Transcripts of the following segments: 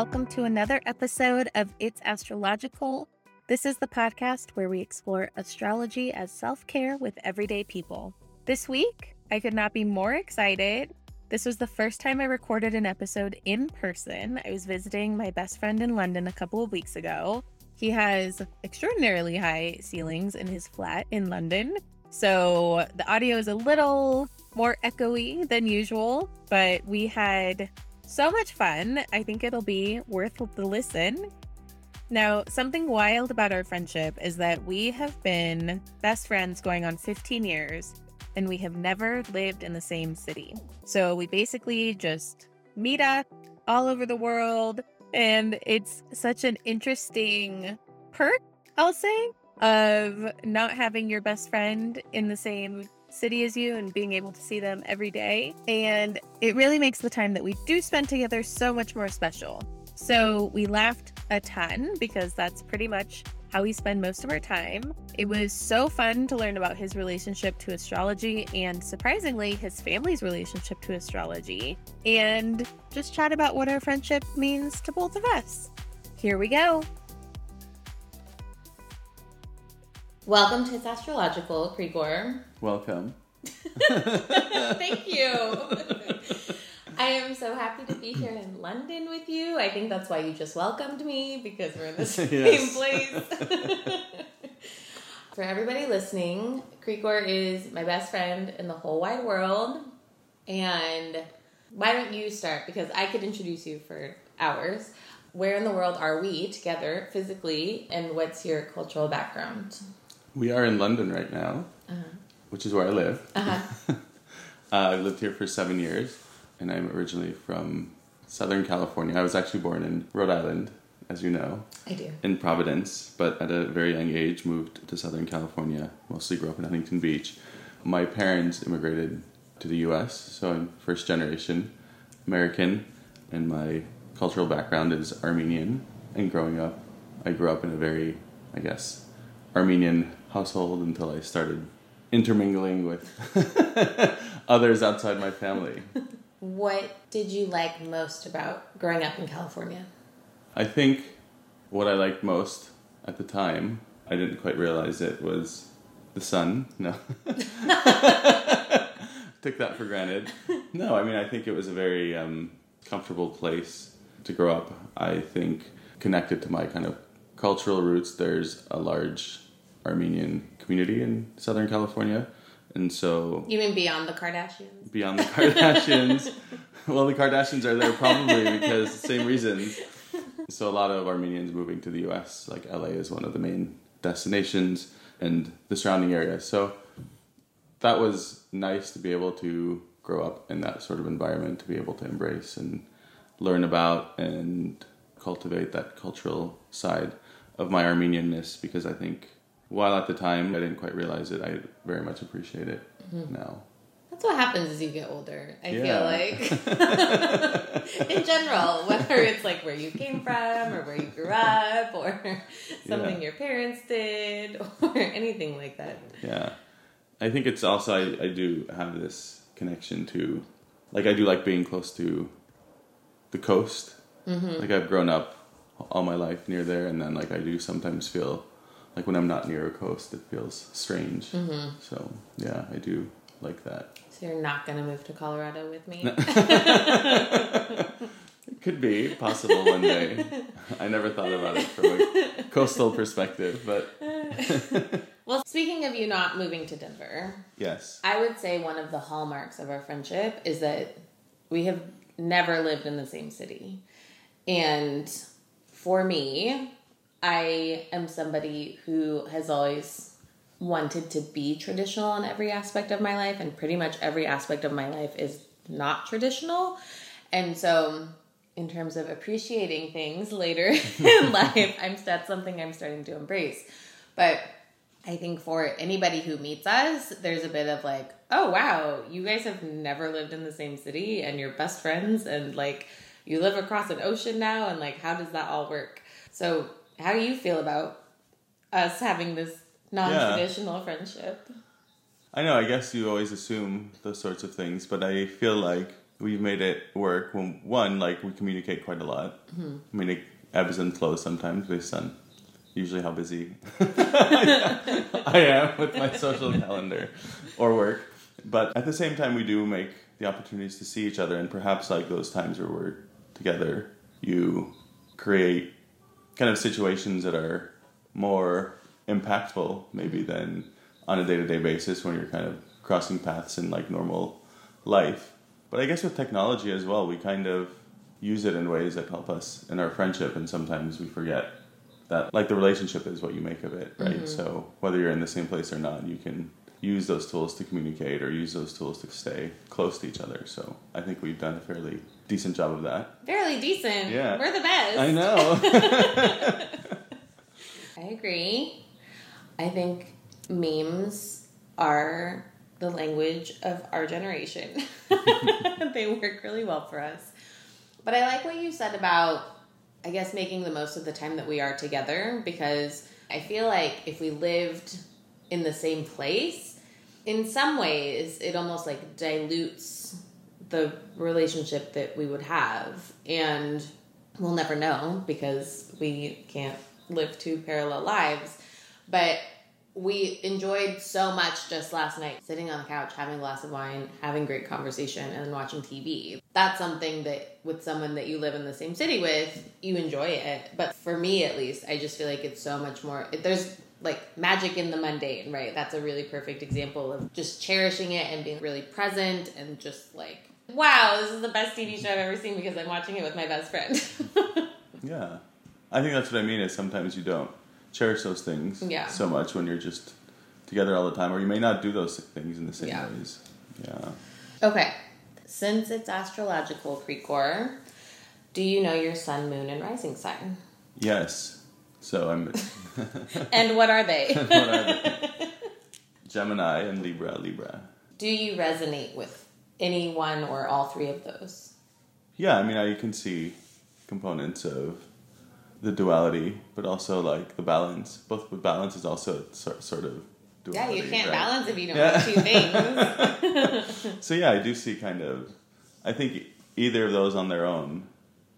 welcome to another episode of It's Astrological. This is the podcast where we explore astrology as self care with everyday people. This week, I could not be more excited. This was the first time I recorded an episode in person. I was visiting my best friend in London a couple of weeks ago. He has extraordinarily high ceilings in his flat in London. So the audio is a little more echoey than usual, but we had so much fun. I think it'll be worth the listen. Now, something wild about our friendship is that we have been best friends going on 15 years and we have never lived in the same city. So we basically just meet up all over the world. And it's such an interesting perk, I'll say, of not having your best friend in the same city as you and being able to see them every day. And it really makes the time that we do spend together so much more special. So we laughed a ton because that's pretty much how we spend most of our time. It was so fun to learn about his relationship to astrology and surprisingly, his family's relationship to astrology, and just chat about what our friendship means to both of us. Here we go. Welcome to It's Astrological, Krikor. Welcome. Thank you. I am so happy to be here in London with you. I think that's why you just welcomed me because we're in the same place. For everybody listening, Krikor is my best friend in the whole wide world. And why don't you start? Because I could introduce you for hours. Where in the world are we together physically, and what's your cultural background? We are in London right now, uh-huh. Which is where I live. Uh-huh. uh, I've lived here for seven years and I'm originally from Southern California. I was actually born in Rhode Island, as you know. I do. In Providence, but at a very young age moved to Southern California, mostly grew up in Huntington Beach. My parents immigrated to the US, so I'm first generation American, and my cultural background is Armenian. And growing up, I grew up in a very, I guess, Armenian household until I started intermingling with others outside my family. What did you like most about growing up in California? I think what I liked most at the time, I didn't quite realize it, was the sun. No. Took that for granted. No, I mean, I think it was a very um, comfortable place to grow up. I think connected to my kind of cultural roots, there's a large Armenian community in Southern California and so You mean beyond the Kardashians? Beyond the Kardashians. well, the Kardashians are there probably because same reasons. So a lot of Armenians moving to the US, like LA is one of the main destinations and the surrounding area. So that was nice to be able to grow up in that sort of environment, to be able to embrace and learn about and cultivate that cultural side of my Armenianness because I think while at the time I didn't quite realize it, I very much appreciate it mm-hmm. now. That's what happens as you get older. I yeah. feel like, in general, whether it's like where you came from or where you grew up or something yeah. your parents did or anything like that. Yeah, I think it's also I, I do have this connection to, like I do like being close to the coast. Mm-hmm. Like I've grown up all my life near there, and then like I do sometimes feel like when I'm not near a coast, it feels strange. Mm-hmm. So yeah, I do like that. So you're not gonna move to Colorado with me? it could be possible one day. I never thought about it from a coastal perspective, but. well, speaking of you not moving to Denver, yes, I would say one of the hallmarks of our friendship is that we have never lived in the same city, and for me, I am somebody who has always wanted to be traditional in every aspect of my life, and pretty much every aspect of my life is not traditional. And so, in terms of appreciating things later in life, I'm that's something I'm starting to embrace. But I think for anybody who meets us, there's a bit of like, oh wow, you guys have never lived in the same city and you're best friends and like you live across an ocean now and like how does that all work? So how do you feel about us having this non-traditional yeah. friendship? I know. I guess you always assume those sorts of things, but I feel like we've made it work. When one, like we communicate quite a lot. Mm-hmm. I mean, it ebbs and flows sometimes based on usually how busy I am with my social calendar or work. But at the same time, we do make the opportunities to see each other, and perhaps like those times where we're together, you create kind of situations that are more impactful, maybe than on a day to day basis when you're kind of crossing paths in like normal life. But I guess with technology as well, we kind of use it in ways that help us in our friendship, and sometimes we forget that like the relationship is what you make of it, right? Mm-hmm. So whether you're in the same place or not, you can use those tools to communicate or use those tools to stay close to each other. So I think we've done a fairly decent job of that. Fairly decent. Yeah. We're the best. I know. I agree. I think memes are the language of our generation. they work really well for us. But I like what you said about, I guess, making the most of the time that we are together because I feel like if we lived in the same place, in some ways, it almost like dilutes the relationship that we would have. And we'll never know because we can't live two parallel lives. But we enjoyed so much just last night sitting on the couch, having a glass of wine, having great conversation, and then watching TV. That's something that with someone that you live in the same city with, you enjoy it. But for me, at least, I just feel like it's so much more. There's like magic in the mundane, right? That's a really perfect example of just cherishing it and being really present and just like, wow, this is the best TV show I've ever seen because I'm watching it with my best friend. yeah. I think that's what I mean is sometimes you don't cherish those things Yeah. so much when you're just together all the time, or you may not do those things in the same Yeah. ways. Yeah. Okay. Since it's astrological Krikor, do you know your sun, moon, and rising sign? Yes. So I'm And what are they? what are they? Gemini and Libra, Libra. do you resonate with any one or all three of those? Yeah, I mean, I can see components of the duality, but also like the balance. Both with balance is also sort sort of Yeah, you can't right? balance if you don't Yeah. have two things. So yeah, I do see kind of. I think either of those on their own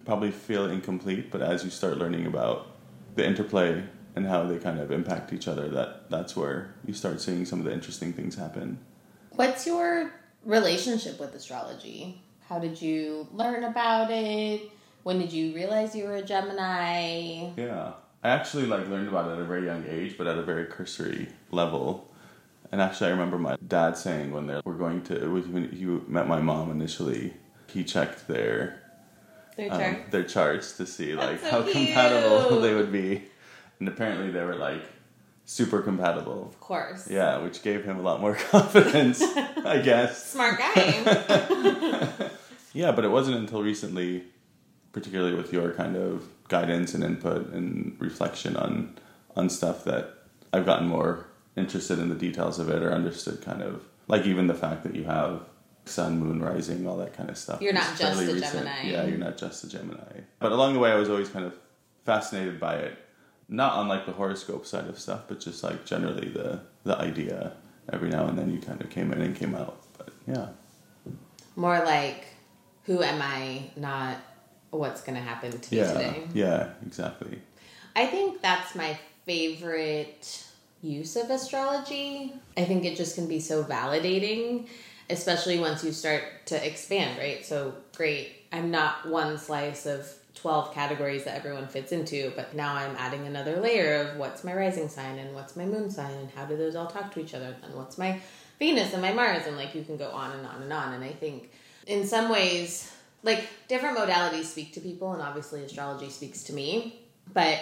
probably feel incomplete, but as you start learning about the interplay and how they kind of impact each other, that that's where you start seeing some of the interesting things happen. What's your relationship with astrology? How did you learn about it? When did you realize you were a Gemini? Yeah, I actually like learned about it at a very young age, but at a very cursory level. And actually, I remember my dad saying when they were going to when he met my mom initially, he checked their Their um, their charts to see like so how compatible they would be, and apparently they were like super compatible. Of course. Yeah, which gave him a lot more confidence, I guess. Smart guy. Yeah, but it wasn't until recently, particularly with your kind of guidance and input and reflection on on stuff that I've gotten more interested in the details of it or understood kind of like even the fact that you have sun, moon, rising, all that kind of stuff. You're not just a Gemini. Yeah, you're not just a Gemini. But along the way, I was always kind of fascinated by it, not on like the horoscope side of stuff, but just like generally the the idea. Every now and then, you kind of came in and came out. But yeah. More like, who am I, not what's going to happen to me today. yeah, exactly. I think that's my favorite use of astrology. I think it just can be so validating, especially once you start to expand, right? So, great, I'm not one slice of 12 categories that everyone fits into, but now I'm adding another layer of what's my rising sign and what's my moon sign and how do those all talk to each other? And what's my Venus and my Mars? And like you can go on and on and on. And I think in some ways like different modalities speak to people and obviously astrology speaks to me, but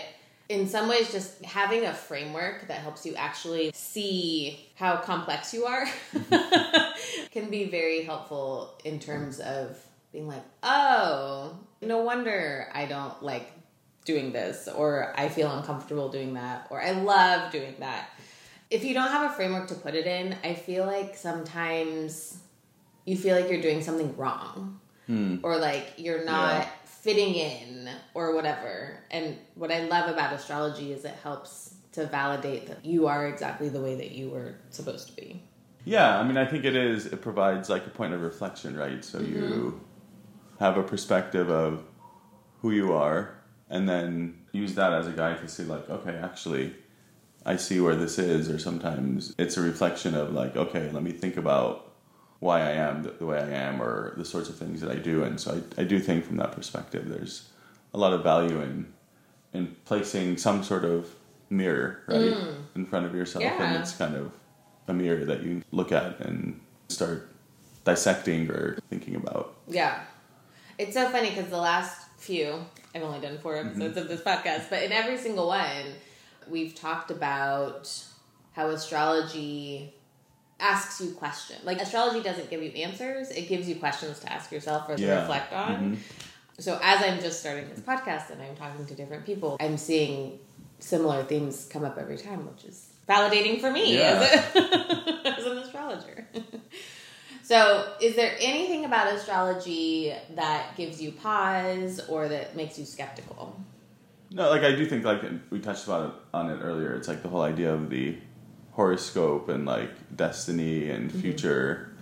in some ways just having a framework that helps you actually see how complex you are can be very helpful in terms of being like, oh, no wonder I don't like doing this, or I feel uncomfortable doing that, or I love doing that. If you don't have a framework to put it in, I feel like sometimes you feel like you're doing something wrong, hmm. or like you're not Yeah. Fitting in, or whatever. And what I love about astrology is it helps to validate that you are exactly the way that you were supposed to be. Yeah, I mean, I think it is. It provides like a point of reflection, right? So you mm-hmm. have a perspective of who you are, and then use that as a guide to see, like, okay, actually, I see where this is, or sometimes it's a reflection of, like, okay, let me think about why I am the, the way I am, or the sorts of things that I do. And so I, I do think from that perspective, there's a lot of value in in placing some sort of mirror right mm. in front of yourself, and it's kind of a mirror that you look at and start dissecting or thinking about. Yeah. It's so funny because the last few, I've only done four mm-hmm. episodes of this podcast, but in every single one, we've talked about how astrology asks you questions. Like, astrology doesn't give you answers, it gives you questions to ask yourself or to Yeah. reflect on. Mm-hmm. So, as I'm just starting this podcast and I'm talking to different people, I'm seeing similar themes come up every time, which is validating for me Yeah. as, a, as an astrologer. So, is there anything about astrology that gives you pause or that makes you skeptical? No, like I do think like we touched about it on it earlier. It's like the whole idea of the horoscope and like destiny and mm-hmm. future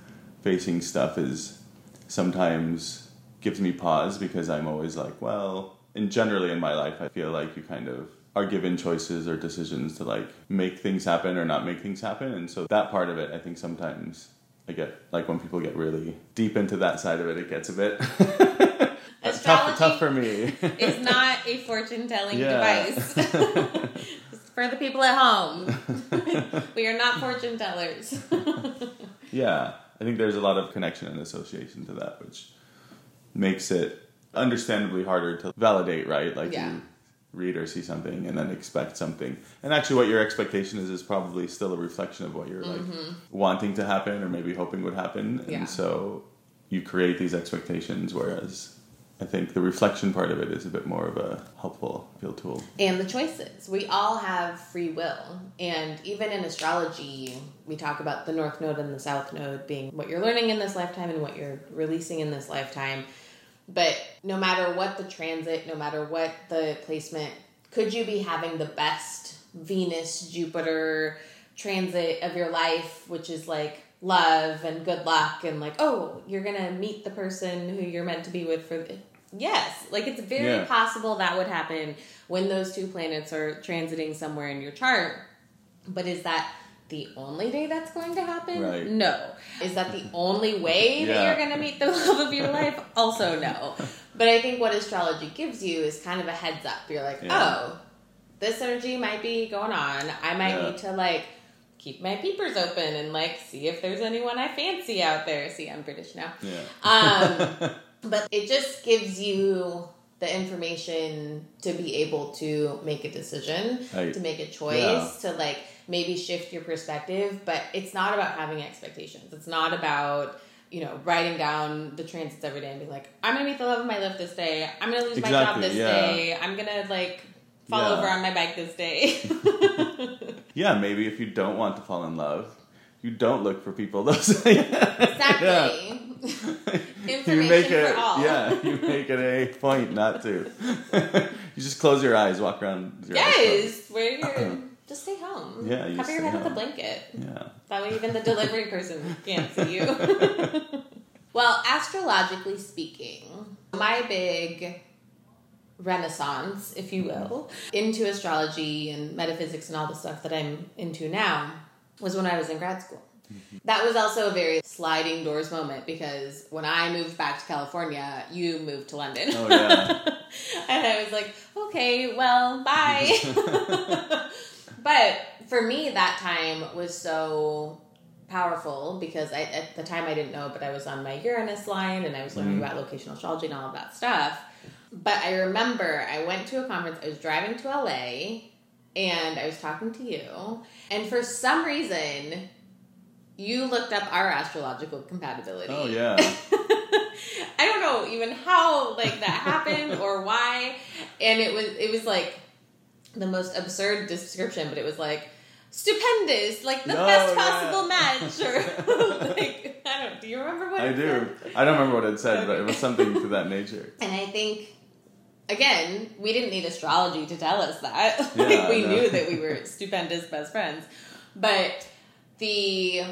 facing stuff is sometimes gives me pause because I'm always like, well, and generally in my life I feel like you kind of are given choices or decisions to like make things happen or not make things happen. And so that part of it I think sometimes I get like when people get really deep into that side of it it gets a bit tough tough for me. it's not a fortune telling device. For the people at home, we are not fortune tellers. Yeah, I think there's a lot of connection and association to that, which makes it understandably harder to validate, right? Like Yeah. you read or see something and then expect something. And actually what your expectation is is probably still a reflection of what you're like wanting to happen or maybe hoping would happen. Mm-hmm. Yeah. And so you create these expectations whereas I think the reflection part of it is a bit more of a helpful field tool. and the choices. We all have free will. And even in astrology, we talk about the North Node and the South Node being what you're learning in this lifetime and what you're releasing in this lifetime. But no matter what the transit, no matter what the placement, could you be having the best Venus, Jupiter transit of your life, which is like love and good luck and like, oh, you're gonna meet the person who you're meant to be with for Yes, like it's very Yeah. possible that would happen when those two planets are transiting somewhere in your chart. But is that the only day that's going to happen? Right. No. Is that the only way that you're going to meet the love of your life? Also, no. But I think what astrology gives you is kind of a heads up. You're like, Yeah. oh, this energy might be going on. I might Yeah. need to like keep my peepers open and like see if there's anyone I fancy out there. See, I'm British now. Yeah. Um, but it just gives you the information to be able to make a decision, Right. to make a choice, Yeah. to like maybe shift your perspective. But it's not about having expectations. It's not about you know writing down the transits every day and being like, I'm gonna meet the love of my life this day. I'm gonna lose my job this yeah. day. I'm gonna like fall Yeah. over on my bike this day. Yeah, maybe if you don't want to fall in love, you don't look for people those exactly. you Information make for all. Yeah, you make it a point not to. you just close your eyes, walk around. With your eyes Yes, where you're just stay home. Yeah, you cover your head with a blanket. Yeah. That way, even the delivery person can't see you. well, astrologically speaking, my big renaissance, if you will, into astrology and metaphysics and all the stuff that I'm into now was when I was in grad school. That was also a very sliding doors moment because when I moved back to California, you moved to London. Oh yeah. and I was like, okay, well, bye. but for me, that time was so powerful because I, at the time I didn't know, but I was on my Uranus line and I was learning mm-hmm. about locational astrology and all of that stuff. But I remember I went to a conference, I was driving to LA and I was talking to you, and for some reason, you looked up our astrological compatibility. Oh yeah. I don't know even how like that happened or why. And it was it was like the most absurd description, but it was like stupendous, like the No, best yeah. possible match, or like I don't. Do you remember what I it do. said? I don't remember what it said, but it was something to that nature. And I think again, we didn't need astrology to tell us that. Yeah, like we no. knew that we were stupendous best friends. But the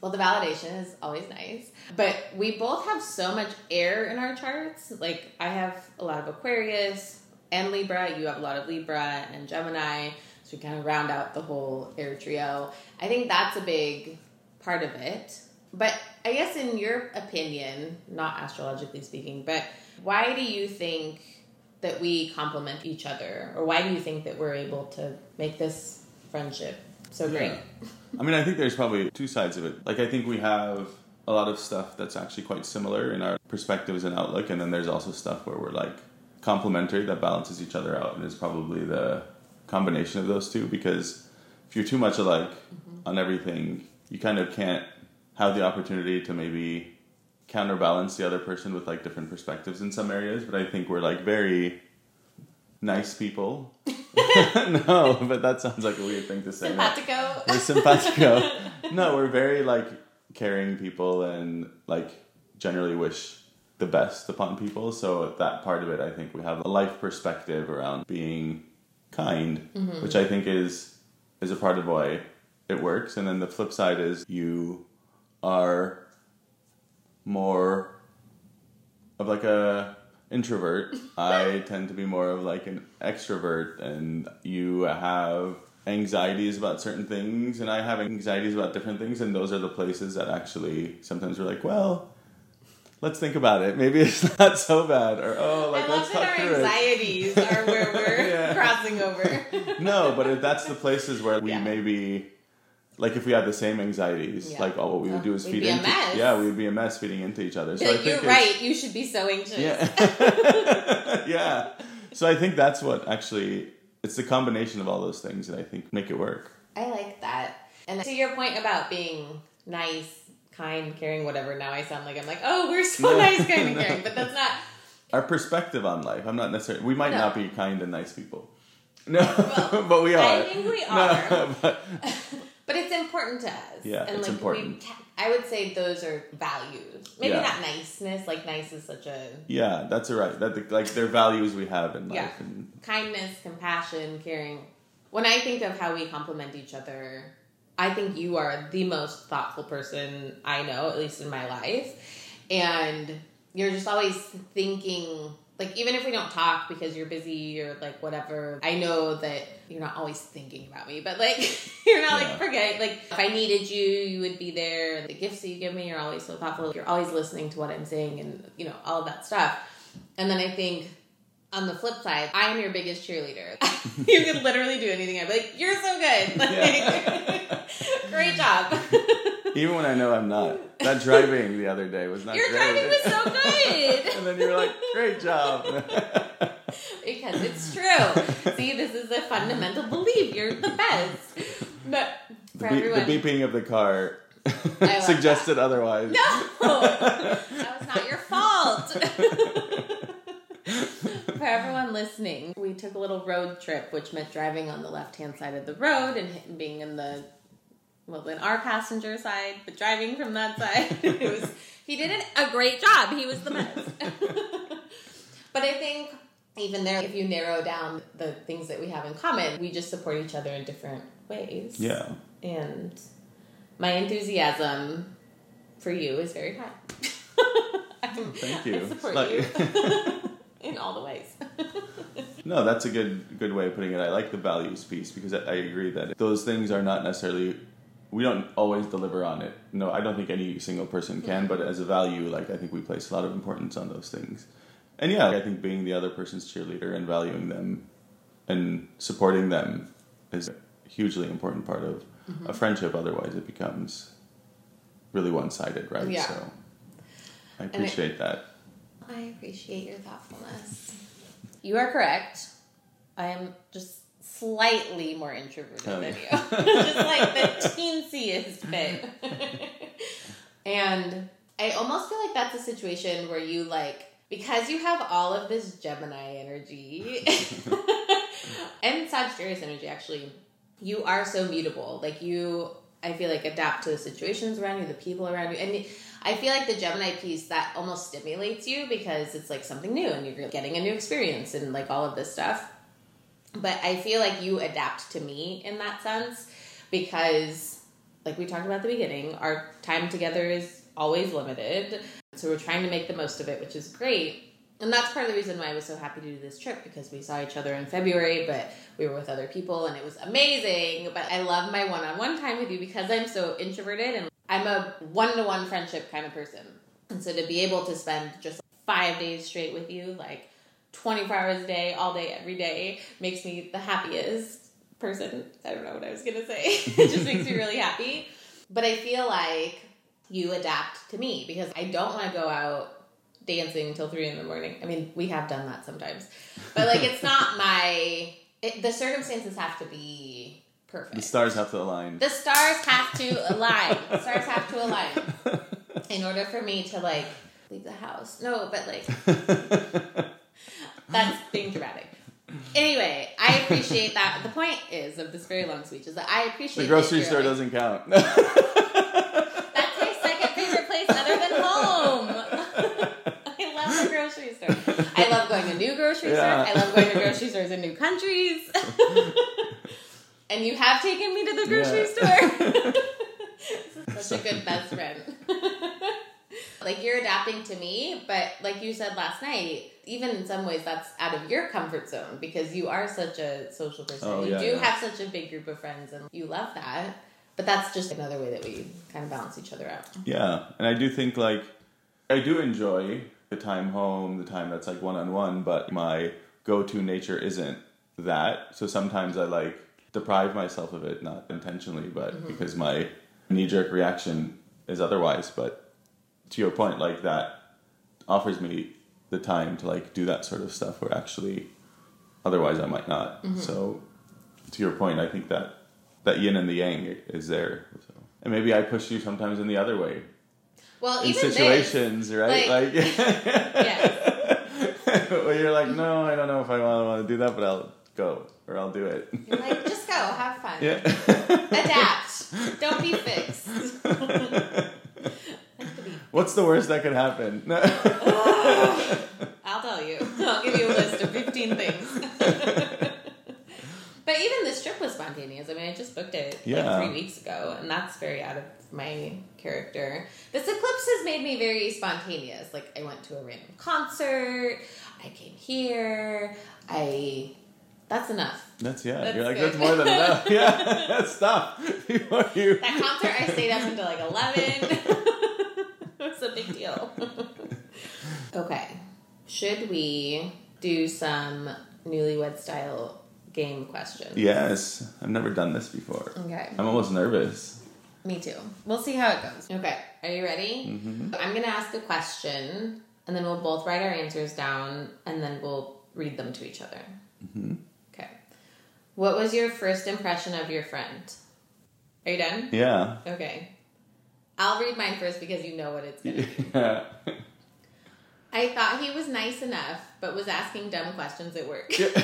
Well, the validation is always nice, but we both have so much air in our charts. Like I have a lot of Aquarius and Libra. You have a lot of Libra and Gemini. So we kind of round out the whole air trio. I think that's a big part of it. But I guess, in your opinion, not astrologically speaking, but why do you think that we complement each other? Or why do you think that we're able to make this friendship so great? Yeah. I mean, I think there's probably two sides of it. Like, I think we have a lot of stuff that's actually quite similar in our perspectives and outlook, and then there's also stuff where we're like complementary that balances each other out, and is probably the combination of those two because if you're too much alike mm-hmm. on everything, you kind of can't have the opportunity to maybe counterbalance the other person with like different perspectives in some areas. But I think we're like very nice people. no, but that sounds like a weird thing to say. Simpatico. We're simpatico. no, we're very like caring people and like generally wish the best upon people. So that part of it, I think we have a life perspective around being kind, mm-hmm. which I think is is a part of why it works. And then the flip side is you are more of like a introvert. I tend to be more of like an extrovert, and you have anxieties about certain things, and I have anxieties about different things, and those are the places that actually sometimes we're like, well, let's think about it. Maybe it's not so bad, or oh, like I let's talk through it. Our anxieties are where we're yeah. crossing over. no, but if that's the places where we yeah. maybe. Like if we had the same anxieties, yeah. like all what we would do is we'd feed into. Yeah, we would be a mess feeding into each other. So like, you're right. You should be so anxious. Yeah. yeah. So I think that's what actually it's the combination of all those things that I think make it work. I like that. And to your point about being nice kind, caring, whatever. Now I sound like I'm like, oh, we're so nice, kind, and caring, but that's not our perspective on life. I'm not necessarily. We might no. not be kind and nice people. No, well, but we are. I think we are. No, but, but it's important to us. Yeah, and it's like important. We, I would say those are values. Maybe yeah. not niceness. Like nice is such a yeah. That's right. That like they're values we have in life. Yeah. And, kindness, compassion, caring. When I think of how we complement each other, I think you are the most thoughtful person I know, at least in my life. And you're just always thinking, like, even if we don't talk because you're busy or like whatever, I know that you're not always thinking about me, but like, you're not yeah. like, forget, like, if I needed you, you would be there. The gifts that you give me are always so thoughtful. You're always listening to what I'm saying and, you know, all of that stuff. And then I think on the flip side, I am your biggest cheerleader. you could literally do anything. I'd be like, "You're so good, like, great job." Even when I know I'm not. That driving the other day was not. Your great. driving was so good. and then you're like, "Great job." because it's true. See, this is a fundamental belief. You're the best. But the, be- everyone, the beeping of the car suggested that. otherwise. No, that was not your fault for everyone listening, we took a little road trip, which meant driving on the left hand side of the road and being in the well, in our passenger side, but driving from that side. it was he did a great job. He was the best. but I think even there, if you narrow down the things that we have in common, we just support each other in different ways. Yeah. And my enthusiasm for you is very high. Thank you. I support like, you in all the ways. no, that's a good good way of putting it. I like the values piece because I, I agree that those things are not necessarily we don't always deliver on it. No, I don't think any single person can, but as a value, like I think we place a lot of importance on those things. And yeah, I think being the other person's cheerleader and valuing them and supporting them is a hugely important part of mm-hmm. a friendship. Otherwise, it becomes really one sided, right? Yeah. So I appreciate it, that. I appreciate your thoughtfulness. You are correct. I am just slightly more introverted oh, than yeah. you. just like the teensiest bit. and I almost feel like that's a situation where you like because you have all of this Gemini energy and Sagittarius energy actually, you are so mutable. Like you I feel like adapt to the situations around you, the people around you. And I feel like the Gemini piece that almost stimulates you because it's like something new and you're getting a new experience and like all of this stuff. But I feel like you adapt to me in that sense because like we talked about at the beginning, our time together is always limited. So we're trying to make the most of it, which is great. And that's part of the reason why I was so happy to do this trip because we saw each other in February, but we were with other people and it was amazing. But I love my one on one time with you because I'm so introverted and I'm a one to one friendship kind of person. And so to be able to spend just five days straight with you, like 24 hours a day, all day, every day, makes me the happiest person. I don't know what I was gonna say. it just makes me really happy. But I feel like you adapt to me because I don't want to go out dancing till three in the morning. I mean, we have done that sometimes, but like it's not my. It, the circumstances have to be perfect. The stars have to align. The stars have to align. the stars have to align in order for me to like leave the house. No, but like that's being dramatic. Anyway, I appreciate that. The point is of this very long speech is that I appreciate the grocery store doesn't count. That's my second favorite place other than home. I love the grocery store. I love going to new grocery Yeah. stores. I love going to grocery stores in new countries. and you have taken me to the grocery Yeah. store. Such a good best friend. Like you're adapting to me, but like you said last night, even in some ways that's out of your comfort zone because you are such a social person. Oh, you yeah, do yeah. have such a big group of friends and you love that. But that's just another way that we kind of balance each other out. Yeah, and I do think like I do enjoy the time home, the time that's like one on one, but my go to nature isn't that. So sometimes I like deprive myself of it, not intentionally, but mm-hmm. because my knee jerk reaction is otherwise. But to your point, like that offers me the time to like do that sort of stuff where actually otherwise I might not. Mm-hmm. So to your point, I think that that yin and the yang is there. So. And maybe I push you sometimes in the other way Well, in even situations, right? like- Like, Yes. where you're like, no, I don't know if I want, want to do that, but I'll go or I'll do it. you're like, just go, have fun, yeah. adapt, don't be fixed. What's the worst that could happen? Oh, I'll tell you. I'll give you a list of 15 things. but even this trip was spontaneous. I mean, I just booked it Yeah. like three weeks ago, and that's very out of my character. This eclipse has made me very spontaneous. Like, I went to a random concert, I came here, I. That's enough. That's yeah. That's you're like good. that's more than enough. Yeah, stop before you. That concert, I stayed up until like 11. It's a big deal. okay. Should we do some newlywed style game questions? Yes, I've never done this before. Okay. I'm almost nervous. Me too. We'll see how it goes. Okay. Are you ready? Mm-hmm. I'm going to ask a question, and then we'll both write our answers down, and then we'll read them to each other. Mm-hmm. Okay. What was your first impression of your friend? Are you done? Yeah. Okay. I'll read mine first because you know what it's going to be. Yeah. I thought he was nice enough, but was asking dumb questions at work. it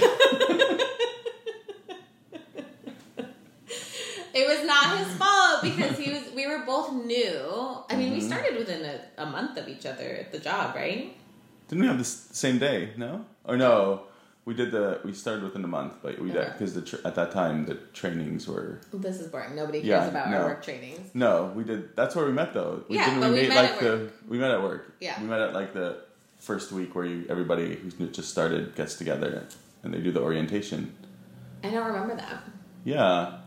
was not his fault because he was. We were both new. I mean, we Mm-hmm. started within a, a month of each other at the job, right? Didn't we have the same day? No, or no? We did the. We started within a month, but we did Okay. because the tr- at that time the trainings were. This is boring. Nobody cares Yeah, about no. our work trainings. No, we did. That's where we met, though. We Yeah, didn't but we meet met like at the. We met at work. Yeah. we met at like the first week where you, everybody who's just started gets together and they do the orientation. I don't remember that. Yeah,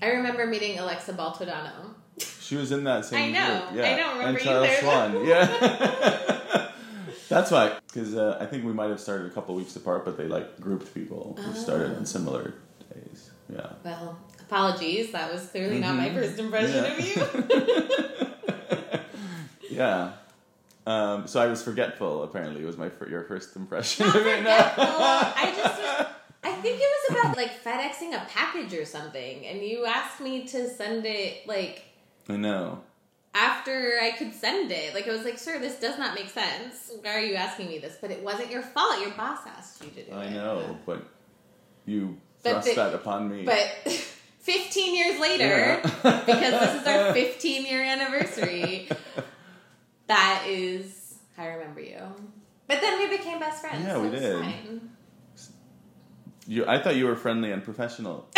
I remember meeting Alexa Baltodano. she was in that same. I know. Group. Yeah, I don't remember and Charles either. Schwann. Yeah. That's why, because uh, I think we might have started a couple weeks apart, but they like grouped people who started Ah. on similar days. Yeah. Well, apologies. That was clearly not my Mhm. first impression Yeah. of you. Yeah. Um, so I was forgetful. Apparently, was my your first impression Not of. I just, I think it was about like FedExing a package or something, and you asked me to send it like I know. After I could send it. Like I was like, "Sir, this does not make sense. Why are you asking me this?" But it wasn't your fault. Your boss asked you to do it. I know, but you But thrust the- that upon me. But 15 years later, Yeah. because this is our 15 year anniversary, that is how I remember you. But then we became best friends. Yeah, so we did. fine. you, I thought you were friendly and professional.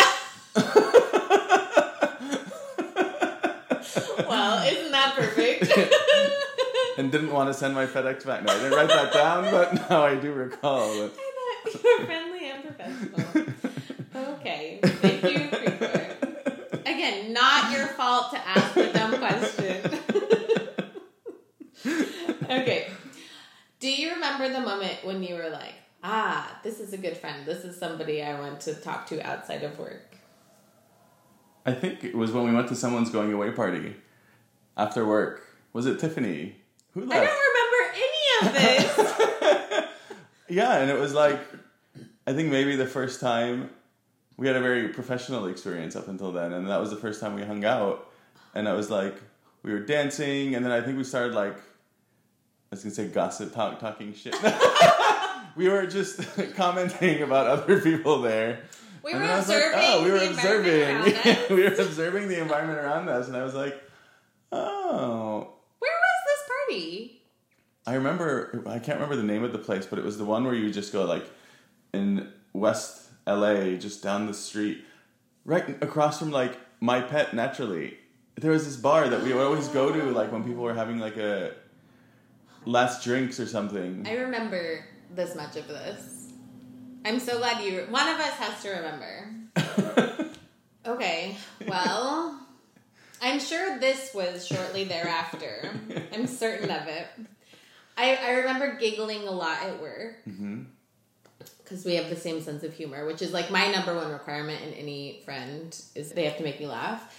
well, isn't that perfect? and didn't want to send my FedEx back. No, I didn't write that down, but now I do recall. But... I thought you were friendly and professional. Okay, thank you, Krikor. Again, not your fault to ask a dumb question. okay. Do you remember the moment when you were like, ah, this is a good friend. This is somebody I want to talk to outside of work? I think it was when we went to someone's going away party after work. Was it Tiffany? Who left? I don't remember any of this. Yeah, and it was like, I think maybe the first time we had a very professional experience up until then, and that was the first time we hung out. And I was like, we were dancing, and then I think we started like, I was gonna say gossip talk, talking shit. we were just commenting about other people there. We And were was like, observing. oh, we were observing. we were observing the environment around us, and I was like, oh. Where was this party? I remember I can't remember the name of the place, but it was the one where you just go like in West LA, just down the street, right across from like my pet naturally. There was this bar that we would always go to like when people were having like a last drinks or something. I remember this much of this. I'm so glad you. One of us has to remember. Okay, well, I'm sure this was shortly thereafter. I'm certain of it. I, I remember giggling a lot at work mm-hmm. because we have the same sense of humor, which is like my number one requirement in any friend is they have to make me laugh.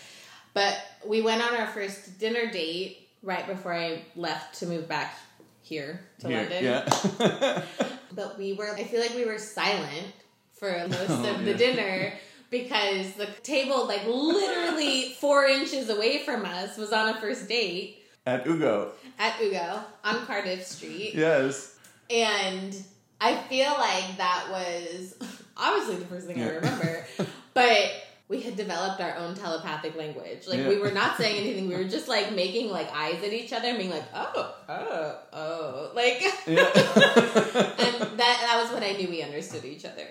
But we went on our first dinner date right before I left to move back here to Here, London. yeah. But we were, I feel like we were silent for most Oh, of the dinner because the table, like literally four inches away from us, was on a first date At Ugo. at Ugo on Cardiff Street. Yes. And I feel like that was obviously the first thing I remember, but we had developed our own telepathic language. Like we were not saying anything. We were just like making like eyes at each other and being like, oh, oh, oh, like. Yeah. and that that was when I knew we understood each other.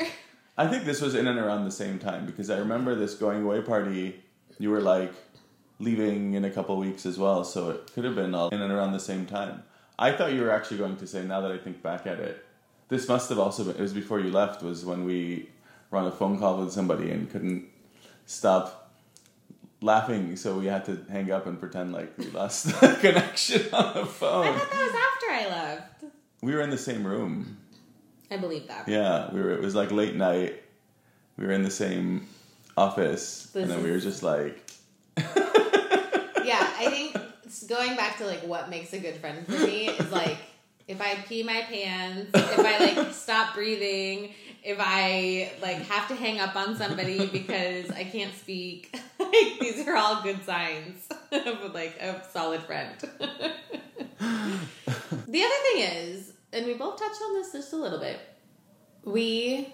I think this was in and around the same time because I remember this going away party. You were like leaving in a couple weeks as well, so it could have been all in and around the same time. I thought you were actually going to say, now that I think back at it, this must have also been, it was before you left, was when we were on a phone call with somebody and couldn't stop laughing, so we had to hang up and pretend like we lost the connection on the phone. I thought that was after I left. We were in the same room. I believe that. Yeah, we were. It was like late night. We were in the same office, This and then we were just like, Yeah, I think going back to like what makes a good friend for me is like if I pee my pants, if I like stop breathing, if I like have to hang up on somebody because I can't speak. Like these are all good signs of like a solid friend. the other thing is, and we both touched on this just a little bit. We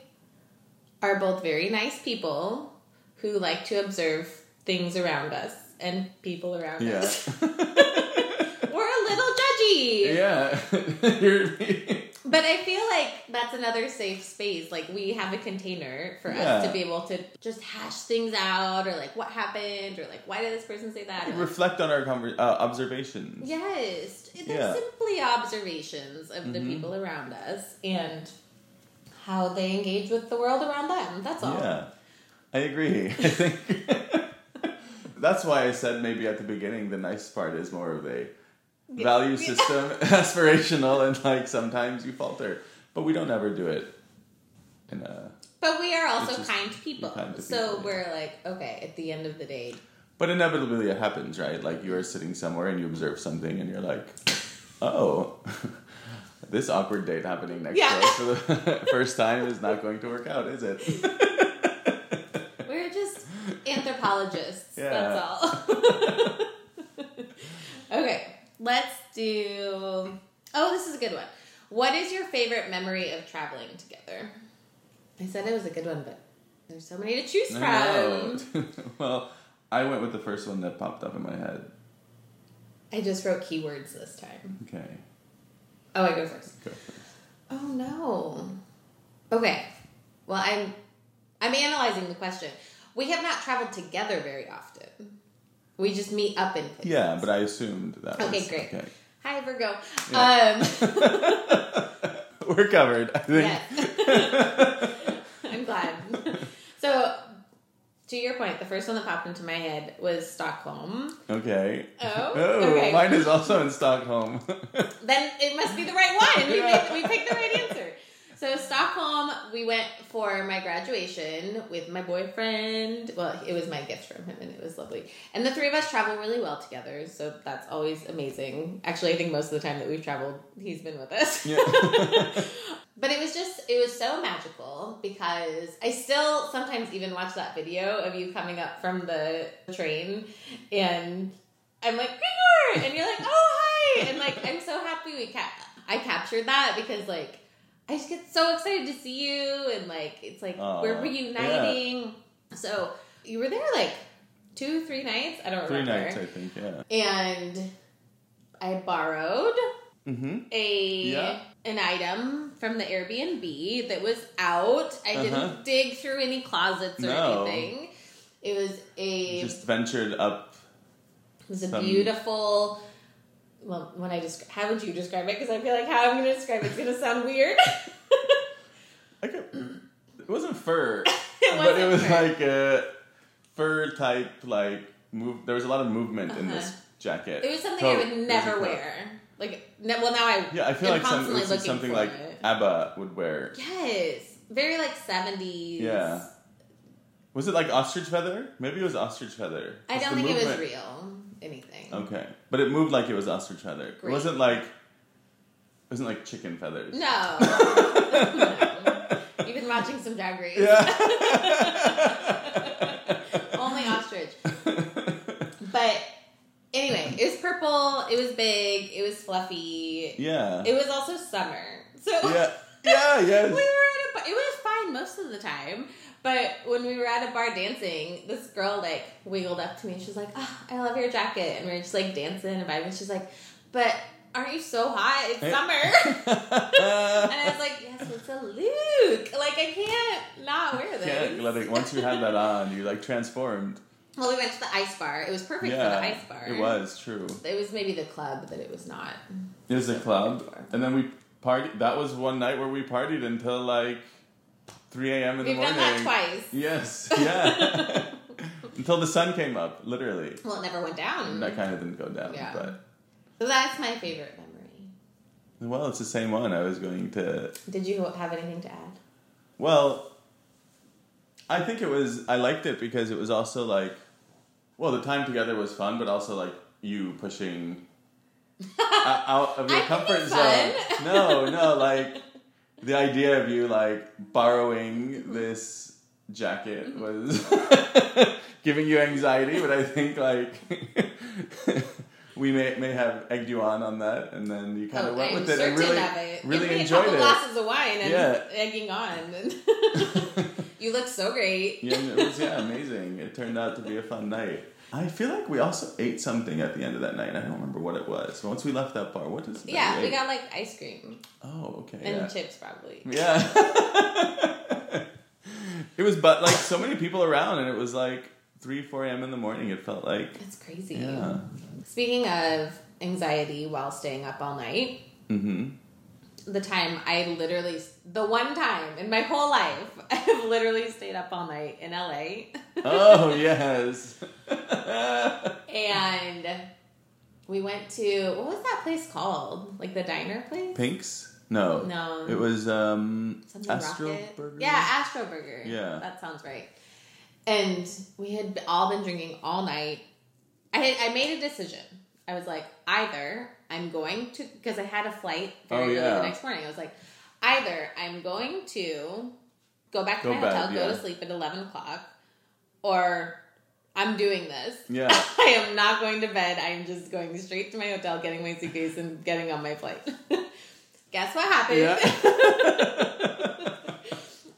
are both very nice people who like to observe things around us and people around yeah, us. We're a little judgy. yeah. But I feel like that's another safe space. Like we have a container for Yeah. us to be able to just hash things out or like what happened or like why did this person say that? Reflect on our conver- uh, observations. Yes, they're Yeah. simply observations of the Mhm. people around us and how they engage with the world around them. That's all. Yeah, I agree. I think that's why I said maybe at the beginning the nice part is more of a value Yeah. system, aspirational, and like sometimes you falter, but we don't ever do it in a But we are also kind people. kind so people, we're like, okay, at the end of the day, But inevitably it happens, right? Like you are sitting somewhere and you observe something and you're like, oh, this awkward date happening next Yeah. to us for the first time is not going to work out, is it? we're just anthropologists. Yeah. That's all. okay, let's do. Oh, this is a good one. What is your favorite memory of traveling together? I said it was a good one, but there's so many to choose from. well, I went with the first one that popped up in my head. I just wrote keywords this time. Okay, Oh, I go first. go first. Oh no. Okay. Well, I'm I'm analyzing the question. We have not traveled together very often. We just meet up in places. Yeah, but I assumed that. Okay, was, great. Okay. Hi, Virgo. Yeah. Um, We're covered. I think. yes. I'm glad. So, to your point, the first one that popped into my head was Stockholm. Okay. Oh, Oh, okay. mine is also in Stockholm. Then it must be the right one. We, Yeah. made, we picked the right answer. So Stockholm, we went for my graduation with my boyfriend. Well, it was my gift from him, and it was lovely. And the three of us travel really well together, so that's always amazing. Actually, I think most of the time that we've traveled, he's been with us. Yeah. but it was just, it was so magical because I still sometimes even watch that video of you coming up from the train, and I'm like Krikor, and you're like, oh hi, and like I'm so happy we cap- I captured that because like I just get so excited to see you, and like it's like Aw, we're reuniting. So you were there like two, three nights. I don't Three remember. nights, I think. Yeah. And I borrowed Mm-hmm. a Yeah. an item from the Airbnb that was out. I Uh-huh. didn't dig through any closets or No. anything. It was a Just ventured up. it was a beautiful. Well, when I just how would you describe it? Because I feel like how I'm going to describe it's going to sound weird. I could, it wasn't fur, It but it wasn't fur. like a fur type. Like move. There was a lot of movement in this Uh-huh. jacket. It was something I would never wear. Like, no, well, now I Yeah, I feel like some, it was looking something like it. ABBA would wear. Yes, very like seventies. Yeah. Was it like ostrich feather? Maybe it was ostrich feather. I don't the think it was movement- real. Anything. Okay, but it moved like it was ostrich feather. It wasn't like. It wasn't like chicken feathers. No. no. You've been watching some Drag Race. Only ostrich. But anyway, it was purple. It was big. It was fluffy. yeah. It was also summer. So yeah. Yeah. we Yes. were at a bar. It was fine most of the time. But when we were at a bar dancing, this girl like wiggled up to me and she's like, oh, I love your jacket. And we are just like dancing and vibing. She's like, but aren't you so hot? It's summer. and I was like, yes, it's a Luke. Like, I can't not wear this. Can't let it, once you had that on, you like transformed. Well, we went to the ice bar. It was perfect for the ice bar. it was true. It was maybe the club that it was not. It was a club, and then we partied. That was one night where we partied until like three a.m. in the morning. We've done that twice. Yes, yeah. until the sun came up, literally. Well, it never went down. That kind of didn't go down, Yeah. but So that's my favorite memory. well, it's the same one. I was going to. Did you have anything to add? Well, I think it was. I liked it because it was also like, well, the time together was fun, but also like you pushing out of your comfort zone. No, no, like the idea of you like borrowing this jacket Mm-hmm. was giving you anxiety, but I think like. We may, may have egged you on on that, and then you kind of oh, went I'm with it and really, it. really Give enjoyed it. glasses of wine and Yeah. egging on. You look so great. Yeah, it was yeah amazing. It turned out to be a fun night. I feel like we also ate something at the end of that night. I don't remember what it was. Once we left that bar, what that Yeah, we ate? got like ice cream Oh, okay. and yeah. chips probably. Yeah. it was but like so many people around, and it was like three, four a.m. in the morning. It felt like That's crazy. yeah. Speaking of anxiety while staying up all night, Mm-hmm. The time I literally, the one time in my whole life, I have literally stayed up all night in LA. Oh yes. and we went to, what was that place called? Like the diner place? Pinks? No. No. It was um Something Astro Rocket? Burger. Yeah, Astro Burger. Yeah. That sounds right. And we had all been drinking all night. I had, I made a decision. I was like, either I'm going to because I had a flight very Oh, early yeah. the next morning. I was like, either I'm going to go back to Go my bed, hotel, go yeah. to sleep at eleven o'clock, or I'm doing this. Yeah. I am not going to bed. I'm just going straight to my hotel, getting my suitcase, and getting on my flight. Guess what happened? Yeah.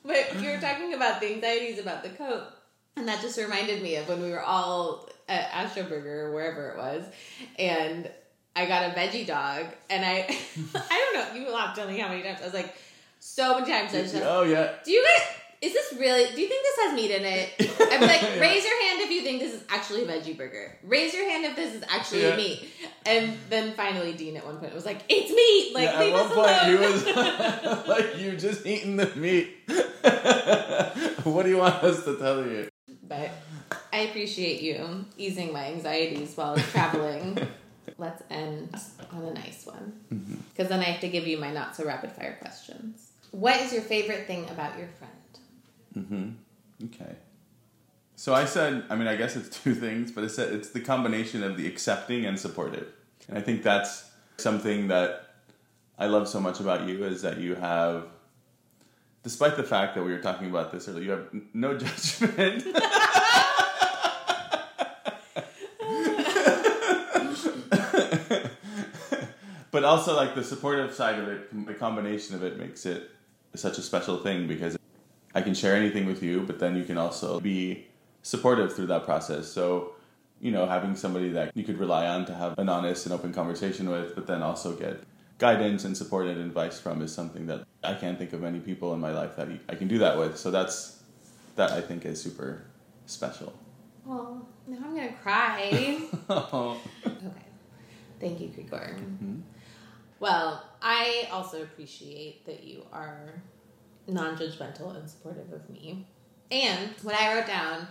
But you were talking about the anxieties about the coat, and that just reminded me of when we were all at Astro Burger or wherever it was, and I got a veggie dog, and I, I don't know, you laughed telling me how many times I was like, so many times I just, oh yeah. do you guys? Is this really? Do you think this has meat in it? I'm like, Yeah. raise your hand if you think this is actually a veggie burger? Raise your hand if this is actually Yeah. meat. And then finally, Dean at one point was like, "It's meat!" Like, yeah, leave at us one point alone. he was like, "You just eating the meat." what do you want us to tell you? but I appreciate you easing my anxieties while traveling. Let's end on a nice one, because then I have to give you my not so rapid fire questions. What is your favorite thing about your friend? Mm-hmm. Okay. So I said, I mean, I guess it's two things, but it's it's the combination of the accepting and supportive, and I think that's something that I love so much about you is that you have, despite the fact that we were talking about this earlier, you have no judgment. but also like the supportive side of it, the combination of it makes it such a special thing because I can share anything with you, but then you can also be supportive through that process. So, you know, having somebody that you could rely on to have an honest and open conversation with, but then also get guidance and support and advice from is something that I can't think of many people in my life that I can do that with. So that's that I think is super special. Well, now I'm gonna cry. Oh, Okay. Thank you, Krikor. Mm-hmm. Well, I also appreciate that you are non judgmental and supportive of me. And what I wrote down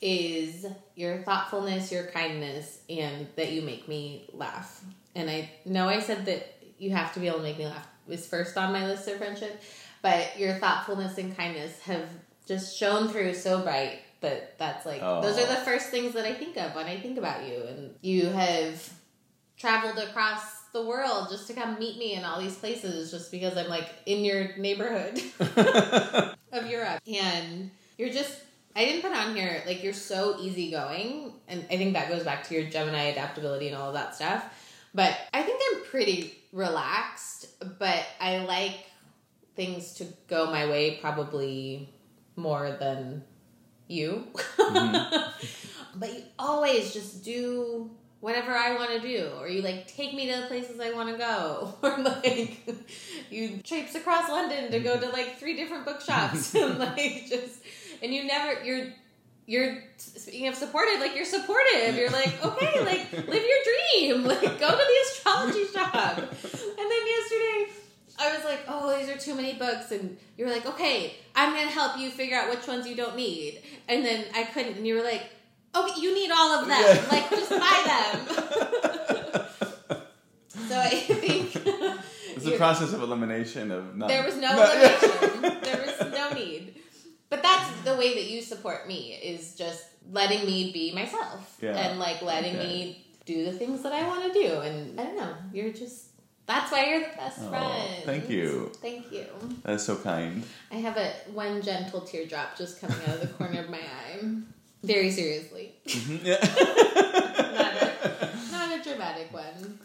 is your thoughtfulness, your kindness, and that you make me laugh. And I know I said that you have to be able to make me laugh was first on my list of friendship, but your thoughtfulness and kindness have just shone through so bright that that's like oh. those are the first things that I think of when I think about you. And you have traveled across the world just to come meet me in all these places just because I'm like in your neighborhood of Europe. And you're just I didn't put on here like you're so easygoing and I think that goes back to your Gemini adaptability and all of that stuff. But I think I'm pretty relaxed, but I like things to go my way probably more than you. Mm-hmm. but you always just do whatever I want to do, or you like take me to the places I want to go, or like you traipse across London to go to like three different bookshops, and like just and you never you're you're speaking of supportive, like you're supportive. You're like okay, like live your dream, like go to the astrology shop, and then yesterday. I was like, oh, these are too many books. And you were like, okay, I'm to help you figure out which ones you don't need. And then I couldn't. And you were like, okay, you need all of them. Yeah. Like, just buy them. so I think it's a process of elimination of none. there was no elimination. there was no need. But that's the way that you support me is just letting me be myself Yeah. and like letting me do the things that I want to do. And I don't know, you're just that's why you're the best Oh, friend. thank you. Thank you. That's so kind. I have a one gentle teardrop just coming out of the corner of my eye. Very seriously. Yeah. not, a, not a dramatic one.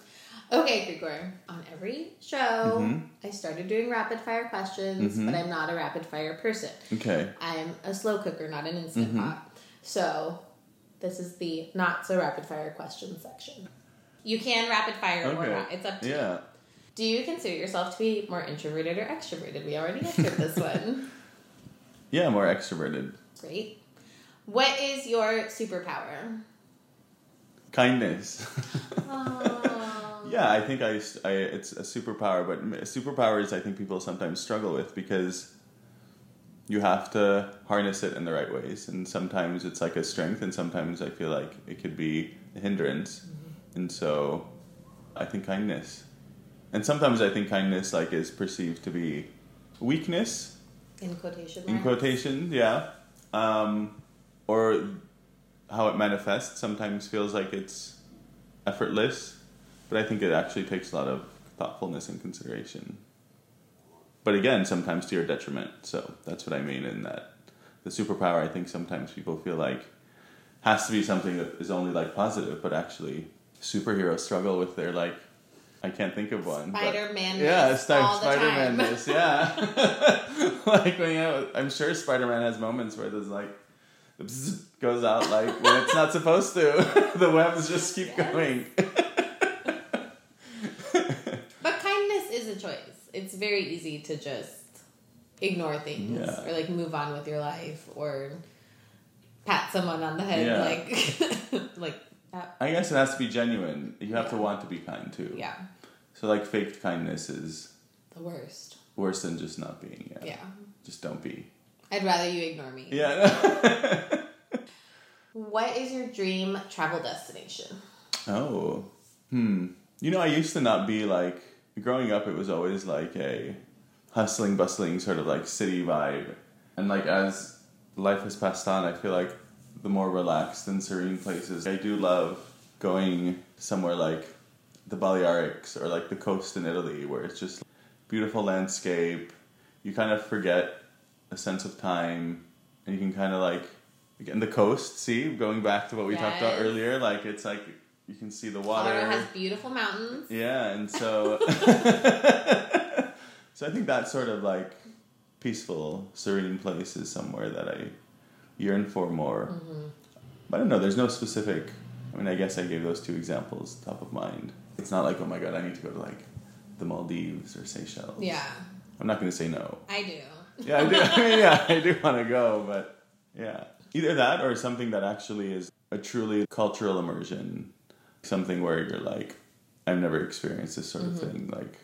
Okay, Krikor. On every show, Mhm. I started doing rapid fire questions, Mhm. but I'm not a rapid fire person. okay. I'm a slow cooker, not an instant Mhm. pot. So, this is the not so rapid fire question section. You can rapid fire or not. It's up to you. Yeah. Do you consider yourself to be more introverted or extroverted? We already answered this one. Yeah, more extroverted. Great. What is your superpower? Kindness. Yeah, I think I, I it's a superpower, but superpowers I think people sometimes struggle with because you have to harness it in the right ways, and sometimes it's like a strength, and sometimes I feel like it could be a hindrance, and so I think kindness, and sometimes I think kindness like is perceived to be weakness In quotation in quotation, yeah. Um, or how it manifests sometimes feels like it's effortless, but I think it actually takes a lot of thoughtfulness and consideration. But again, sometimes to your detriment. So that's what I mean in that the superpower, I think sometimes people feel like has to be something that is only like positive, but actually superheroes struggle with their like, I can't think of one. Spider Man. yeah, it's all the Spider. Man yeah. like when you know, I'm sure Spider Man has moments where there's like the goes out like when it's not supposed to. the webs just keep Yes. going. But kindness is a choice. It's very easy to just ignore things Yeah. or like move on with your life or pat someone on the head, Yeah. like, like that. I guess it has to be genuine. You have to want to be kind too. Yeah, So like faked kindness is the worst. worse than just not being. Yeah. Yeah, Just don't be. I'd rather you ignore me. Yeah. What is your dream travel destination? oh. Hmm. You know, I used to not be like growing up. It was always like a hustling, bustling sort of like city vibe, and like as life has passed on, I feel like the more relaxed and serene places. I do love going somewhere like the Balearics or like the coast in Italy, where it's just beautiful landscape. You kind of forget a sense of time, and you can kind of like again the coast. See, going back to what we talked about earlier, like it's like you can see the water. Colorado has beautiful mountains. Yeah, and so so I think that sort of like peaceful, serene place is somewhere that I yearn for more. Mm-hmm. But I don't know. There's no specific. I mean, I guess I gave those two examples top of mind. It's not like oh my god, I need to go to like the Maldives or Seychelles. Yeah, I'm not going to say no. I do. Yeah, I do. I mean, yeah, I do want to go, but yeah, either that or something that actually is a truly cultural immersion, something where you're like, I've never experienced this sort of mm-hmm. thing. Like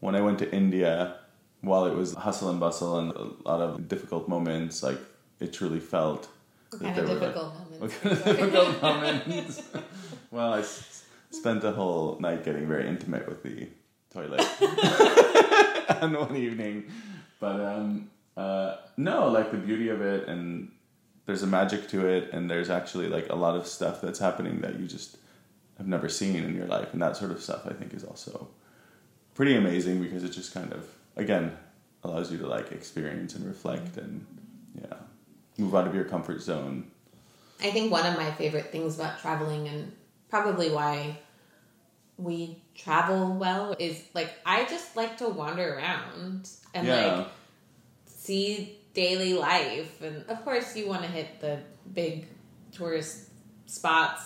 when I went to India, while it was hustle and bustle and a lot of difficult moments, like it truly felt. What that kind of there were, like- difficult what moments? kind of difficult moments? well, I s- spent the whole night getting very intimate with the toilet and one evening. But um, uh, no, like the beauty of it, and there's a magic to it, and there's actually like a lot of stuff that's happening that you just have never seen in your life, and that sort of stuff I think is also pretty amazing because it just kind of again allows you to like experience and reflect and yeah move out of your comfort zone. I think one of my favorite things about traveling and probably why we travel well is like I just like to wander around and yeah. like see daily life and of course you want to hit the big tourist spots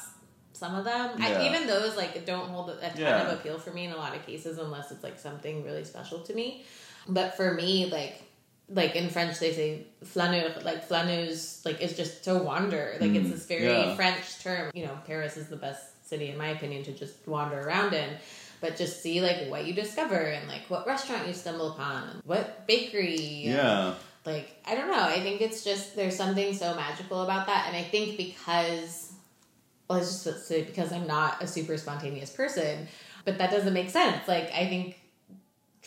some of them Yeah. I, even those like don't hold a ton Yeah. of appeal for me in a lot of cases unless it's like something really special to me but for me like like in French they say flaneur like flaneuse like is just to wander like it's Mm, this very yeah. French term you know Paris is the best city in my opinion to just wander around in but just see like what you discover and like what restaurant you stumble upon what bakery Yeah. like I don't know. I think it's just there's something so magical about that. And I think because well I just about to say because I'm not a super spontaneous person but that doesn't make sense. Like I think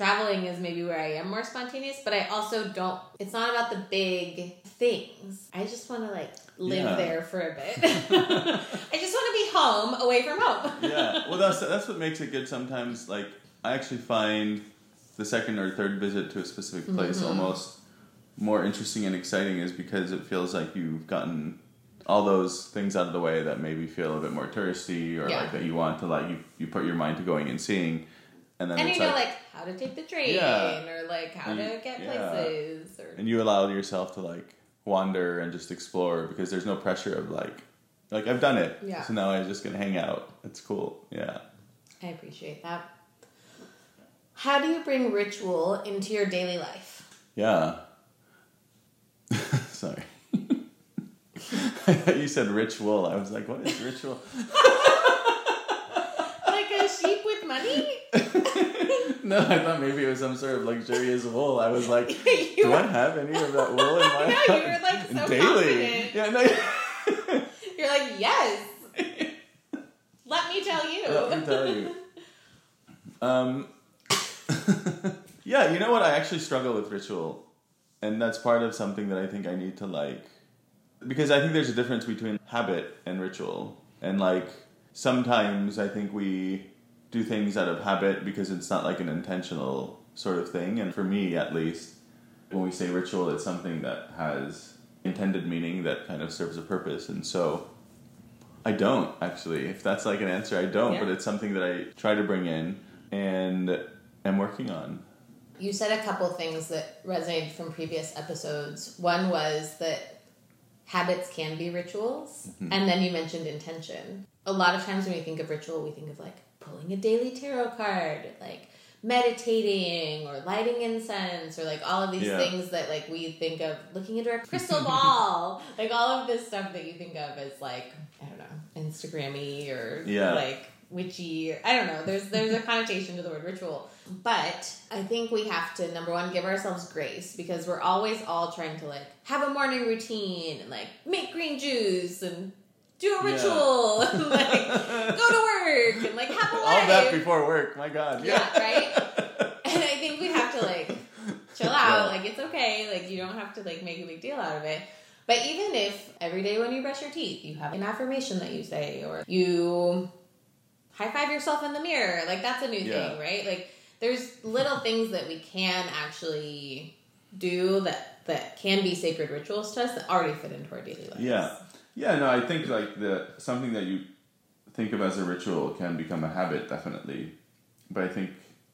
traveling is maybe where I am more spontaneous, but I also don't. It's not about the big things. I just want to like live Yeah. there for a bit. I just want to be home, away from home. yeah, well, that's that's what makes it good. Sometimes, like I actually find the second or third visit to a specific place Mm-hmm. almost more interesting and exciting, is because it feels like you've gotten all those things out of the way that maybe feel a bit more touristy, or Yeah. like that you want to like you you put your mind to going and seeing, and then and you know, like, like how to take the train, Yeah. or like how And to get yeah. places, or and you allow yourself to like wander and just explore because there's no pressure of like like I've done it, Yeah. so now I'm just gonna hang out. It's cool, yeah. I appreciate that. How do you bring ritual into your daily life? Yeah. Sorry. I thought you said ritual. I was like, what is ritual? Sheep with money? no, I thought maybe it was some sort of luxurious wool. I was like, do were- I have any of that wool in my No, you were, like, so daily? confident. Yeah, no. You're like, yes. Let me tell you. Let me tell you. Um, yeah, you know what? I actually struggle with ritual, and that's part of something that I think I need to like, because I think there's a difference between habit and ritual, and like sometimes I think we do things out of habit because it's not like an intentional sort of thing, and for me at least, when we say ritual, it's something that has intended meaning that kind of serves a purpose, and so. I don't actually. If that's like an answer, I don't. Yeah. But it's something that I try to bring in and am working on. You said a couple things that resonated from previous episodes. One was that habits can be rituals, Mm-hmm. and then you mentioned intention. A lot of times when we think of ritual, we think of like pulling a daily tarot card, like meditating or lighting incense or like all of these Yeah. things that like we think of looking into a crystal ball like all of this stuff that you think of as like i don't know instagrammy or Yeah. like witchy i don't know there's there's a connotation to the word ritual but i think we have to number one give ourselves grace because we're always all trying to like have a morning routine and like make green juice and do a ritual and like go to work and like have a life All that before work. My God. yeah, right? And I think we have to like chill out. Like it's okay. Like you don't have to like make a big deal out of it. But even if every day when you brush your teeth, you have an affirmation that you say, or you high five yourself in the mirror, like that's a new Yeah. thing, right? Like there's little things that we can actually do that that can be sacred rituals to us that already fit into our daily lives. Yeah. Yeah, no, I think like the something that you think of as a ritual can become a habit, definitely. But I think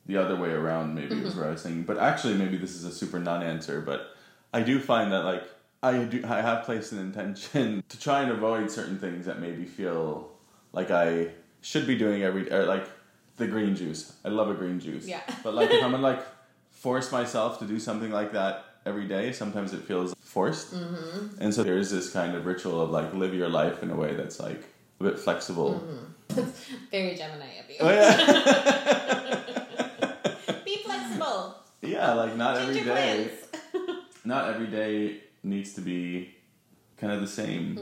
the other way around maybe is mm-hmm. where I was thinking. But actually, maybe this is a super non-answer. But I do find that like I do, I have placed an intention to try and avoid certain things that maybe feel like I should be doing every or like the green juice. I love a green juice. Yeah. But like if I'm gonna like force myself to do something like that every day, sometimes it feels forced. Mm-hmm. And so there's this kind of ritual of like live your life in a way that's like a bit flexible. Very Gemini of you. Oh yeah. Be flexible. yeah, like not Change every day. Not every day needs to be kind of the same.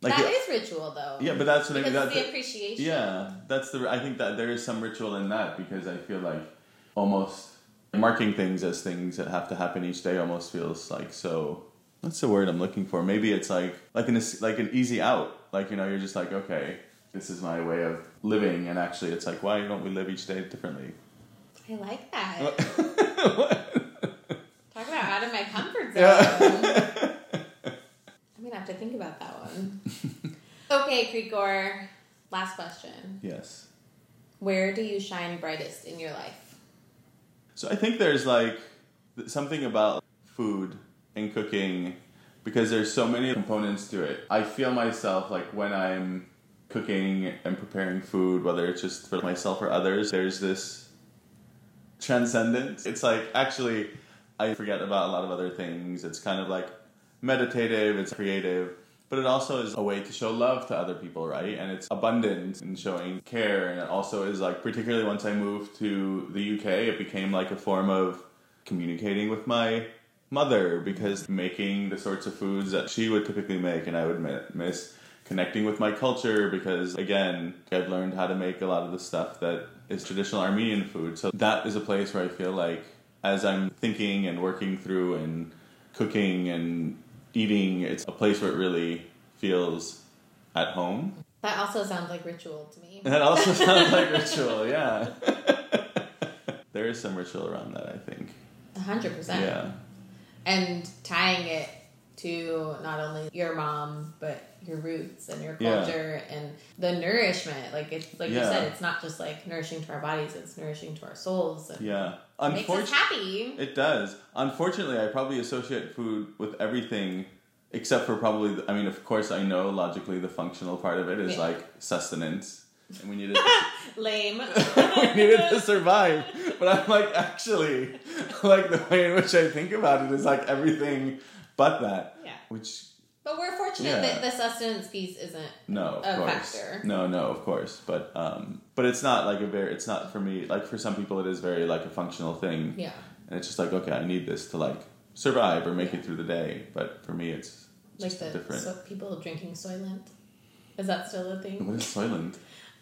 Like Mm-hmm. that the- is ritual though. yeah, but that's what I because mean. it's That's the appreciation. Yeah, that's the. I think that there is some ritual in that because I feel like almost marking things as things that have to happen each day almost feels like so. What's the word I'm looking for? Maybe it's like like an like an easy out. Like you know, you're just like okay, this is my way of living, and actually, it's like why don't we live each day differently? I like that. What? Talk about out of my comfort zone. I'm gonna have to think about that one. okay, Krikor. Last question. yes. Where do you shine brightest in your life? So I think there's like something about food and cooking because there's so many components to it. I feel myself like when I'm cooking and preparing food, whether it's just for myself or others, there's this transcendence. It's like actually I forget about a lot of other things. It's kind of like meditative, it's creative, but it also is a way to show love to other people, right? And it's abundant in showing care. And it also is like, particularly once I moved to the UK, it became like a form of communicating with my mother because making the sorts of foods that she would typically make and I would miss connecting with my culture because again I've learned how to make a lot of the stuff that is traditional Armenian food so that is a place where I feel like as I'm thinking and working through and cooking and eating it's a place where it really feels at home That also sounds like ritual to me. that also sounds like ritual yeah there is some ritual around that I think A hundred percent. yeah And tying it to not only your mom but your roots and your Yeah. culture and the nourishment. Like it's like you said, it's not just like nourishing to our bodies; it's nourishing to our souls. Yeah makes us happy. It does. Unfortunately, I probably associate food with everything except for probably. The, I mean, of course, I know logically the functional part of it is Yeah. like sustenance, and we need it. To, Lame. we need it to survive. But I'm like actually, like the way in which I think about it is like everything but that. Yeah. Which But we're fortunate Yeah. that the sustenance piece isn't. no, of A course, factor. no, no, of course. But um, but it's not like a very. It's not for me. Like for some people, it is very like a functional thing. Yeah. And it's just like, okay, I need this to like survive or make it through the day. But for me, it's Like just the different. so people drinking Soylent. Is that still a thing? what is Soylent?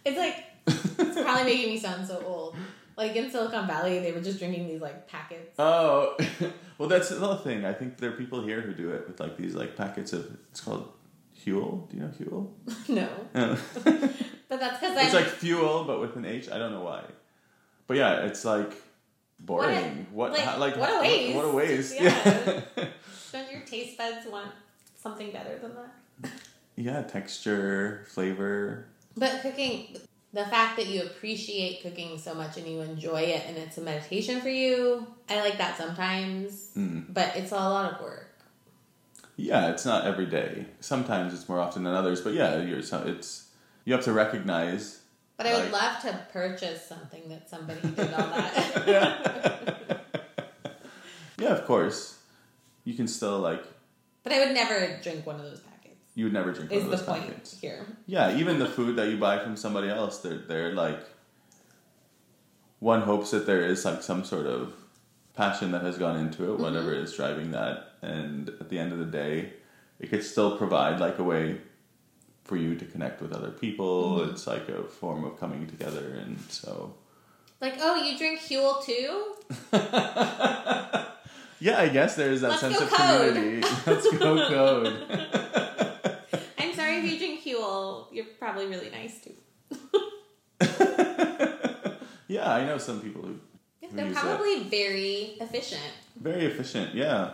It's like it's probably making me sound so old. Like in Silicon Valley, they were just drinking these like packets. oh, well, that's another thing. I think there are people here who do it with like these like packets of. It's called Huel. Do you know Huel? no, but that's because it's like fuel, but with an H. I don't know why. But yeah, it's like boring. What? like, how- like what a what- waste. What, a waste. Yeah. don't your taste buds want something better than that? yeah, texture, flavor. But cooking, the fact that you appreciate cooking so much and you enjoy it and it's a meditation for you, I like that sometimes. Mm. But it's a lot of work. Yeah, it's not every day. Sometimes it's more often than others, but yeah, you're so it's you have to recognize But I would Like- love to purchase something that somebody did all that. yeah. yeah, of course. You can still like but I would never drink one of those. You would never drink Is one the of those point packets. here? Yeah, even the food that you buy from somebody else, they're they're like one hopes that there is like some sort of passion that has gone into it, whatever Mm-hmm. is driving that, and at the end of the day, it could still provide like a way for you to connect with other people. Mm-hmm. It's like a form of coming together, and so Like, oh, you drink Huel too? yeah, I guess there is that Let's sense of code. community. Let's go code. I'm sorry if you drink Huel. You're probably really nice too. yeah, I know some people who who They're use that. probably very efficient. very efficient. Yeah.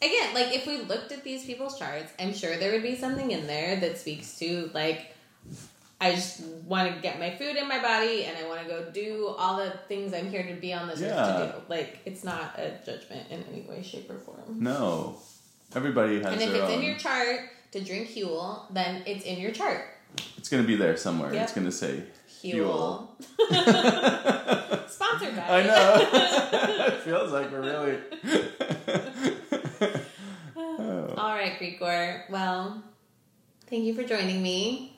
Again, like if we looked at these people's charts, I'm sure there would be something in there that speaks to like I just want to get my food in my body and I want to go do all the things I'm here to be on this earth to do. Like it's not a judgment in any way, shape, or form. No. Everybody has And if it's own. in your chart to drink Huel, then it's in your chart. It's gonna be there somewhere. Yep. It's gonna say Huel. Sponsored by. I know. it feels like we're really. All right, Krikor. Well, thank you for joining me.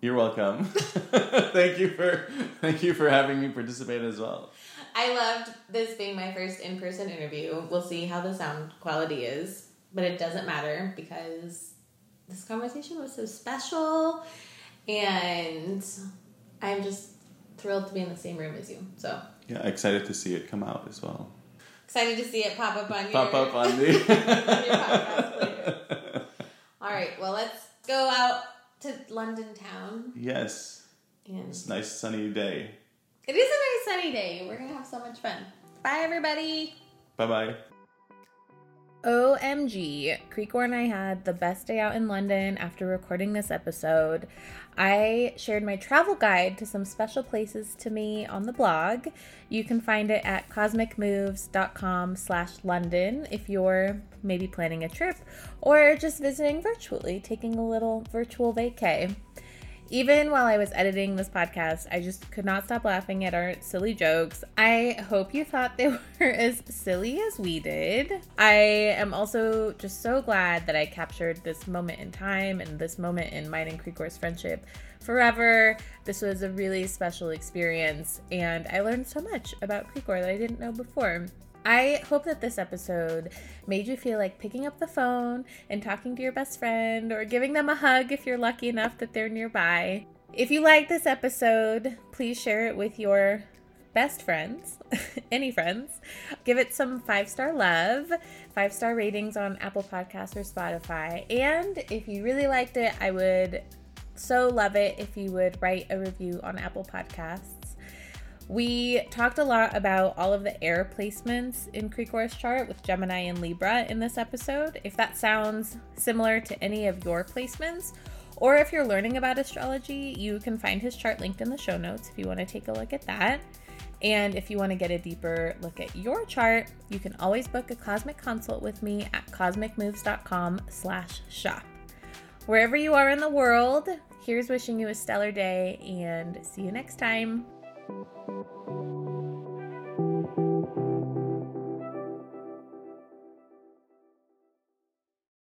You're welcome. thank you for thank you for having me participate as well. I loved this being my first in person interview. We'll see how the sound quality is, but it doesn't matter because this conversation was so special and I'm just thrilled to be in the same room as you. So Yeah, excited to see it come out as well. excited to see it pop up on your, Pop up on your the. All right, well, let's go out to London town. yes, And it's a nice sunny day. it is a nice sunny day. We're going to have so much fun. Bye, everybody. Bye bye. OMG, Krikor and I had the best day out in London after recording this episode. I shared my travel guide to some special places to me on the blog. You can find it at cosmicmoves.com slash London if you're maybe planning a trip or just visiting virtually, taking a little virtual vacay. Even while I was editing this podcast, I just could not stop laughing at our silly jokes. I hope you thought they were as silly as we did. I am also just so glad that I captured this moment in time and this moment in mine and Krikor's friendship forever. This was a really special experience, and I learned so much about Krikor that I didn't know before. I hope that this episode made you feel like picking up the phone and talking to your best friend or giving them a hug if you're lucky enough that they're nearby. If you like this episode, please share it with your best friends, any friends. Give it some five star love, five star ratings on Apple Podcasts or Spotify. And if you really liked it, I would so love it if you would write a review on Apple Podcasts. We talked a lot about all of the air placements in Krikor's chart with Gemini and Libra in this episode. If that sounds similar to any of your placements, or if you're learning about astrology, you can find his chart linked in the show notes if you want to take a look at that. And if you want to get a deeper look at your chart, you can always book a cosmic consult with me at cosmicmoves.com slash shop. Wherever you are in the world, here's wishing you a stellar day and see you next time. Thank you.